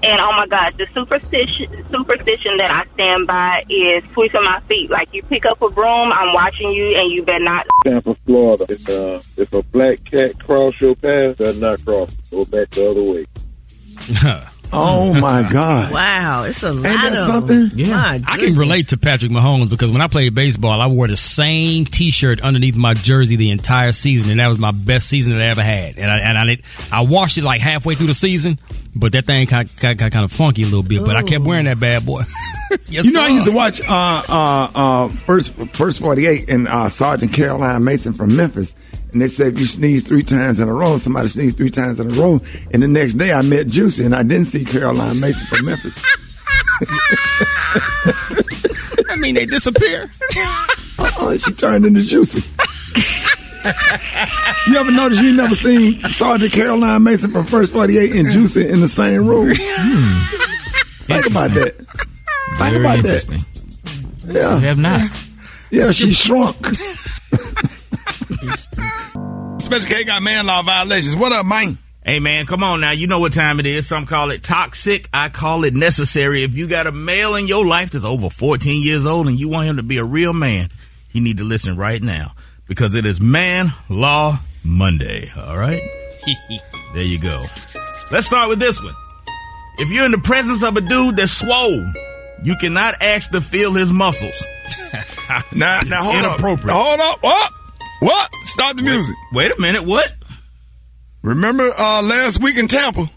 And oh my gosh, the superstition superstition that I stand by is sweeping my feet. Like you pick up a broom, I'm watching you, and you better not. Tampa, Florida. If, uh, if a black cat cross your path, does not cross. Go back the other way. Oh my God! Wow, it's a lot that of something? them. My I can relate to Patrick Mahomes because when I played baseball, I wore the same T-shirt underneath my jersey the entire season, and that was my best season that I ever had. And I and I I washed it like halfway through the season, but that thing got, got, got kind of funky a little bit. But I kept wearing that bad boy. yes, you know, I used to watch uh, uh, uh, first first forty eight and uh, Sergeant Caroline Mason from Memphis, and they said if you sneeze three times in a row, somebody sneezed three times in a row, and the next day I met Juicy and I didn't see Caroline Mason from Memphis. I mean, they disappear. uh-uh, she turned into Juicy. you ever notice you never seen Sergeant Caroline Mason from First 48 and Juicy in the same room? Hmm. Think about that. Think Very about that. Yeah. I have not. Yeah, she shrunk. Special K got man law violations. What up, man? Hey man, come on now. You know what time it is. Some call it toxic. I call it necessary. If you got a male in your life that's over 14 years old and you want him to be a real man, you need to listen right now because it is Man Law Monday. All right? there you go. Let's start with this one. If you're in the presence of a dude that's swole, you cannot ask to feel his muscles. now, now hold Inappropriate. up. Hold up. What? What? Stop the music. Wait a minute. What? Remember uh, last week in Tampa?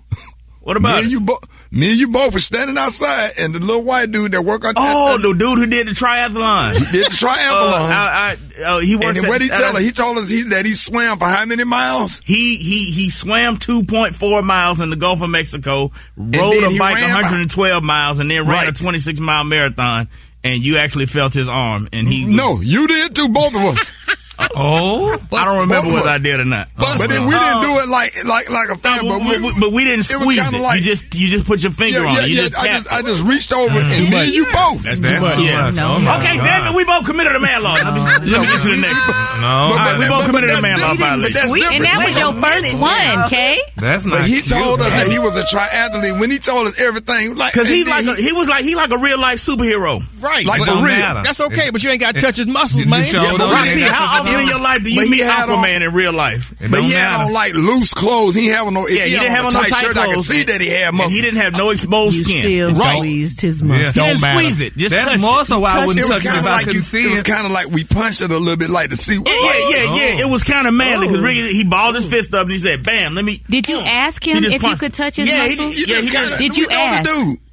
What about me and you? Bo- Me and you both were standing outside, and the little white dude that worked on Oh, the dude who did the triathlon. He did the triathlon. Uh, I, I, uh, he works and at- what did he tell us? He told us he, that he swam for how many miles? He he he swam 2.4 miles in the Gulf of Mexico, rode a bike 112 miles, and then ran a 26 mile marathon. And you actually felt his arm, and he was, No, you did too, both of us. oh, I don't remember both of whether. I did or not. But then we didn't do it like like like a fan. No, but, but, we, but, but we didn't squeeze kinda it. like- you just you just put your finger yeah, on yeah, it. You yeah, just I just I just reached over mm-hmm. and me and you both. That's too much. Yeah. No, Oh, my okay, God. damn it, we both committed a manlaw. Let me, let me get to the next. one. No. All right, we both but committed a that's manlaw different. violation. That's Sweet. And that was your first one, Kay. That's not But he told us that he was a triathlete when he told us everything. Like Because he's and like he was like he like a real life superhero. Right. Like but- for real. That's okay, but you ain't got to touch his muscles, man. Yeah, but up. Roxy, Ain't got how often in your life do But you he meet had on- Aquaman in real life? It But don't he had matter. on like loose clothes. He had on no. Yeah, he didn't have on no a tight shirt. I could clothes. see that he had And he didn't have no exposed You skin. still right. squeezed his Yeah. He didn't Don't squeeze it. Just That's touched more it. so why I wouldn't It was touch it kind of like you. see It was kind of like we punched it a little bit, like to see. Yeah, yeah, yeah, yeah. Oh. It was kind of manly because Oh. He balled his oh. fist up and he said, "Bam, let me." Did you mm. ask him if you could touch his yeah, he muscles? did- yeah, he just kinda- did. Did you we know ask?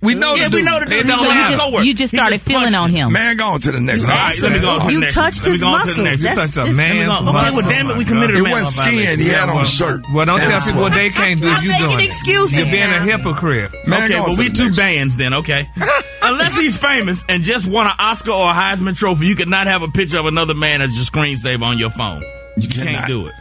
The dude. We know Yeah, the we know the dude. It He's don't on matter. his coworker. You just He started feeling on him. Man, go on to the next one. All right, let me go on to You the next. touched one. Let me his go on to the muscle. You That's touched a just- man's Okay, well, damn it, we committed a It manslaughter wasn't skin. violation. He had on a shirt. Well, don't tell That's people what- what they can't do. I'm You making doing it. excuses You're being a hypocrite. Man, okay, go on well, to we the two next bands then, okay? Unless he's famous and just won an Oscar or a Heisman Trophy, you could not have a picture of another man as your screensaver on your phone. You, can't do it.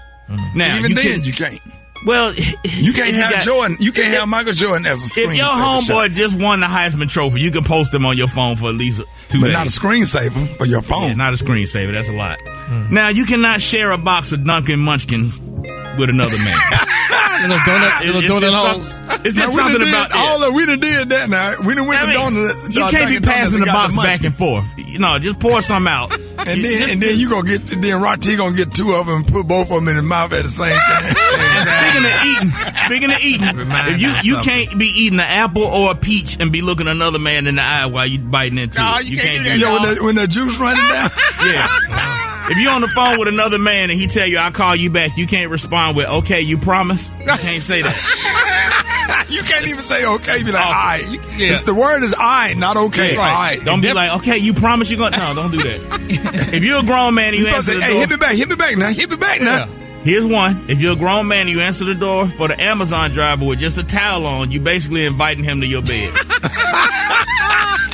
Now, Even you then, you can't. Well, You can't if have got- Jordan. You can't have Michael Jordan as a screensaver. If your shot. homeboy just won the Heisman Trophy, you can post him on your phone for at least two but days. not a screensaver for your phone. Yeah, not a screensaver. That's a lot. Now you cannot share a box of Dunkin' Munchkins with another man. Little donut, It- little it's donut holes. some- It's just something did about all that. that. We done did that. Now we done went I to mean, donut. you uh, can't be Dunkin' passing the got box back and forth. You know, just pour some out. And then and then you gonna get then Roti gonna get two of them and put both of them in his mouth at the same time. Speaking of eating, speaking of eating, Remind if you you of can't be eating an apple or a peach and be looking another man in the eye while you biting into No, it. you can't do that, yeah, when the, when the juice running down. Yeah. If you're on the phone with another man and he tell you I'll call you back, you can't respond with okay, you promise. You can't say that. you can't even say okay. Be like, all right. Yeah. It's the word is I, not okay. Yeah. Right. Don't be like okay, you promise you're gonna. No, don't do that. if you're a grown man and you You answer to the say, hey, door, hit me back, hit me back now, hit me back now. Here's one. If you're a grown man and you answer the door for the Amazon driver with just a towel on, you basically inviting him to your bed.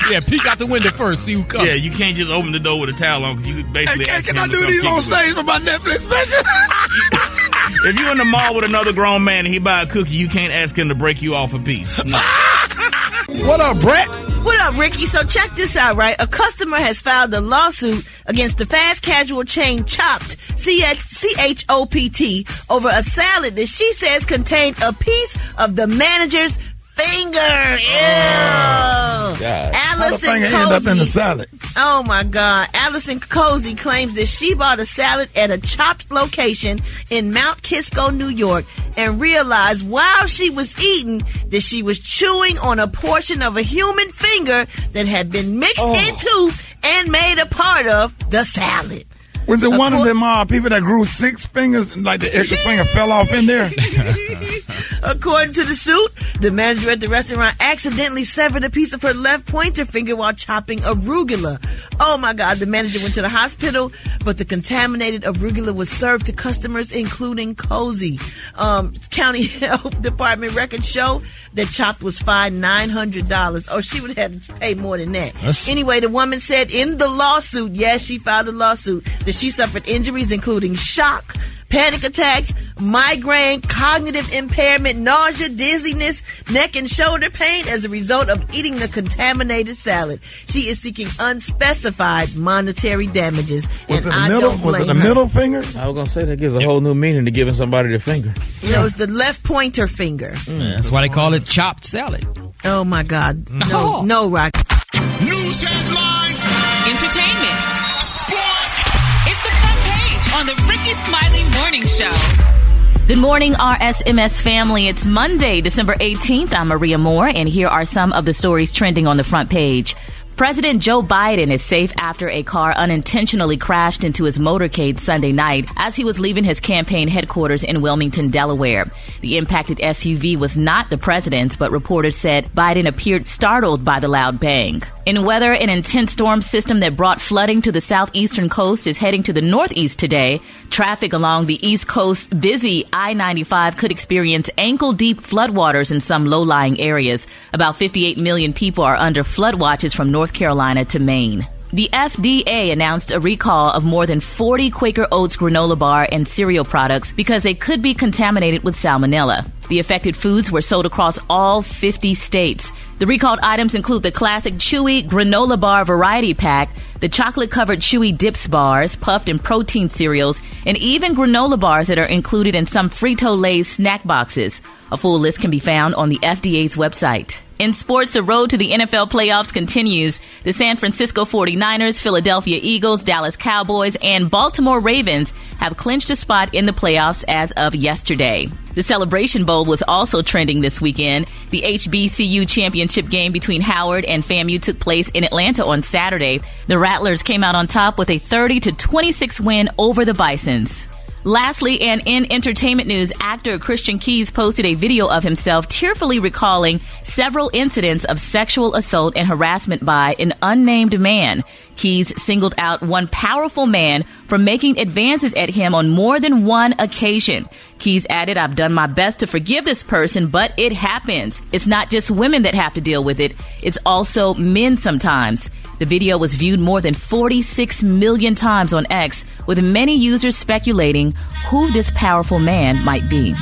Yeah, peek out the window first, see who comes. yeah, you can't just open the door with a towel on because you Hey, basically can, ask can I do these on it. stage for my Netflix special? If you're in the mall with another grown man and he buy a cookie, you can't ask him to break you off a piece. No. what up, Brett? What up, Rickey? So check this out, right? A customer has filed a lawsuit against the fast casual chain Chopt, C-H-O-P-T, over a salad that she says contained a piece of the manager's finger. Ew. Oh, How the Allison end up in the salad? Oh my God. Allison Cozzi claims that she bought a salad at a Chopt location in Mount Kisco, New York, and realized while she was eating that she was chewing on a portion of a human finger that had been mixed oh. into and made a part of the salad. Was it one of them uh, people that grew six fingers and like the extra finger fell off in there? According to the suit, the manager at the restaurant accidentally severed a piece of her left pointer finger while chopping arugula. Oh my God, the manager went to the hospital, but the contaminated arugula was served to customers, including Cozzi. Um, County Health Department records show that Chopt was fined $900. Oh, she would have to pay more than that. That's- Anyway, the woman said in the lawsuit, yes, she filed a lawsuit, that she suffered injuries including shock, panic attacks, migraine, cognitive impairment, nausea, dizziness, neck and shoulder pain as a result of eating the contaminated salad. She is seeking unspecified monetary damages, Was and it the I middle? don't Was blame it the her. middle finger? I was gonna say that gives a whole new meaning to giving somebody the finger. It was the left pointer finger. Mm. That's why they call it chopped salad. Oh my God! No, Oh. no, Rock. News headlines, entertainment, Show. Good morning, RSMS family. It's Monday, December 18th. I'm Maria Moore, and here are some of the stories trending on the front page. President Joe Biden is safe after a car unintentionally crashed into his motorcade Sunday night as he was leaving his campaign headquarters in Wilmington, Delaware. The impacted SUV was not the president's, but reporters said Biden appeared startled by the loud bang. In weather, an intense storm system that brought flooding to the southeastern coast is heading to the northeast today. Traffic along the east coast busy I-95 could experience ankle deep floodwaters in some low-lying areas. About 58 million people are under flood watches from North Carolina to Maine. The FDA announced a recall of more than 40 Quaker Oats granola bar and cereal products because they could be contaminated with salmonella. The affected foods were sold across all 50 states. The recalled items include the classic Chewy granola bar variety pack, the chocolate covered Chewy dips bars, puffed and protein cereals, and even granola bars that are included in some Frito Lay snack boxes. A full list can be found on the FDA's website. In sports, the road to the NFL playoffs continues. The San Francisco 49ers, Philadelphia Eagles, Dallas Cowboys, and Baltimore Ravens have clinched a spot in the playoffs as of yesterday. The Celebration Bowl was also trending this weekend. The HBCU championship game between Howard and FAMU took place in Atlanta on Saturday. The Rattlers came out on top with a 30 to 26 win over the Bisons. Lastly, and in entertainment news, actor Christian Keyes posted a video of himself tearfully recalling several incidents of sexual assault and harassment by an unnamed man. Keyes singled out one powerful man for making advances at him on more than one occasion. Keyes added, I've done my best to forgive this person, but it happens. It's not just women that have to deal with it, it's also men sometimes. The video was viewed more than 46 million times on X, with many users speculating who this powerful man might be.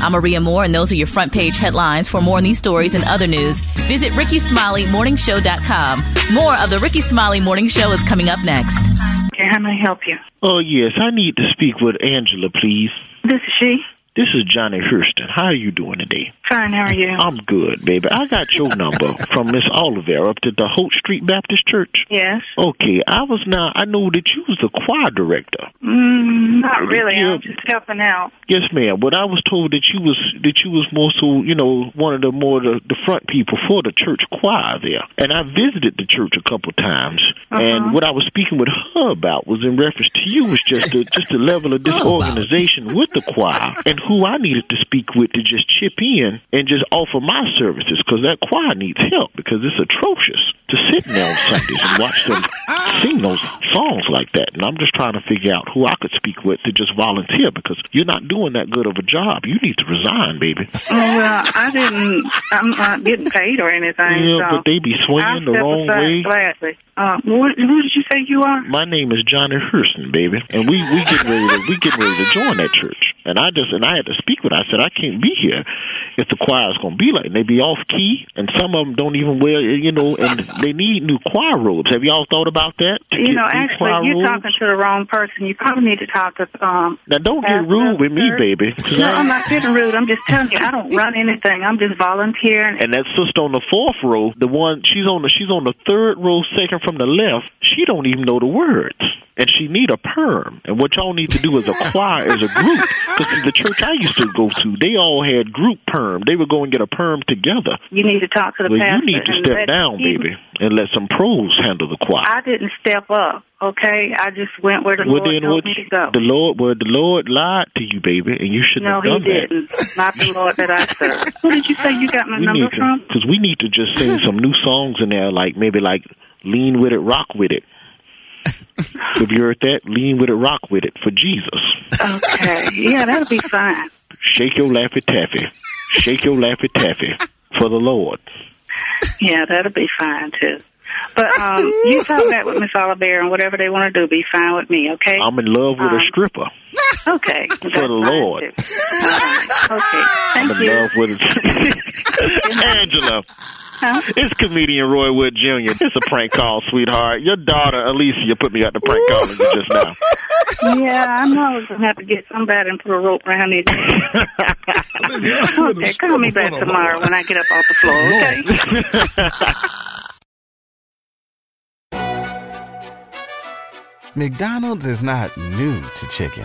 I'm Maria Moore, and those are your front page headlines. For more on these stories and other news, visit RickeySmileyMorningShow.com. More of the Rickey Smiley Morning Show is coming up next. Okay, how may I help you? Oh, yes. I need to speak with Angela, please. This is she. This is Johnny Hurston. How are you doing today? Fine, how are you? I'm good, baby. I got your number from Miss Oliver up to the Holt Street Baptist Church. Yes. Okay, I was now. I know that you was the choir director. Mm, not really. Yeah. I'm just helping out. Yes, ma'am. But I was told that you was that you was more so, you know, one of the more the, the front people for the church choir there. And I visited the church a couple times, Uh-huh. and what I was speaking with her about was in reference to you was just the just the level of disorganization with the choir, and who I needed to speak with to just chip in and just offer my services because that choir needs help because it's atrocious to sit in there on Sundays and watch them sing those songs like that. And I'm just trying to figure out who I could speak with to just volunteer because you're not doing that good of a job. You need to resign, baby. Oh, well, I didn't. I'm not getting paid or anything. Yeah, so but they be swinging the wrong way. Gladly. Uh, what, who did you say you are? My name is Johnny Hurston, baby, and we we get ready to we get ready to join that church. And I just and I had to speak with. Her. I said I can't be here if the choir is going to be like. And they be off key, and some of them don't even wear you know, and they need new choir robes. Have y'all thought about that? You know, actually, you're robes? talking to the wrong person. You probably need to talk to. Um, Now don't get rude with me, baby. no, I'm not getting rude. I'm just telling you, I don't run anything. I'm just volunteering. And that sister on the fourth row, the one she's on the she's on the third row, second from the left. She don't even know the words, and she need a perm. And what y'all need to do is a choir, as a group, because the church I used to go to, they all had group perm. They would go and get a perm together. You need to talk to the well, pastor. you need to step down, him- baby, and let some pros handle the choir. I didn't step up. Okay, I just went where the well, Lord then told me to go. The Lord, well, the Lord lied to you, baby, and you shouldn't No, have done that. No, he didn't. Not the Lord that I serve. Who did you say you got my we number need from? because we need to just sing some new songs in there, like maybe like "Lean with It, Rock with It." Have you're at that? "Lean with It, Rock with It" for Jesus. Okay, yeah, that'll be fine. Shake your laffy taffy, shake your laffy taffy for the Lord. Yeah, that'll be fine too. But um, you talk that with Miss Oliver and whatever they want to do, be fine with me. Okay. I'm in love with a Um, stripper Okay. for the Lord. Okay. I'm Thank in you. love with Angela. It's comedian Roy Wood Jr. It's a prank call, sweetheart. Your daughter Alicia put me out the prank calling you just now. Yeah, I know I was gonna have to get somebody and put a rope around it. okay, call me back tomorrow when I get up off the floor. Okay. McDonald's is not new to chicken,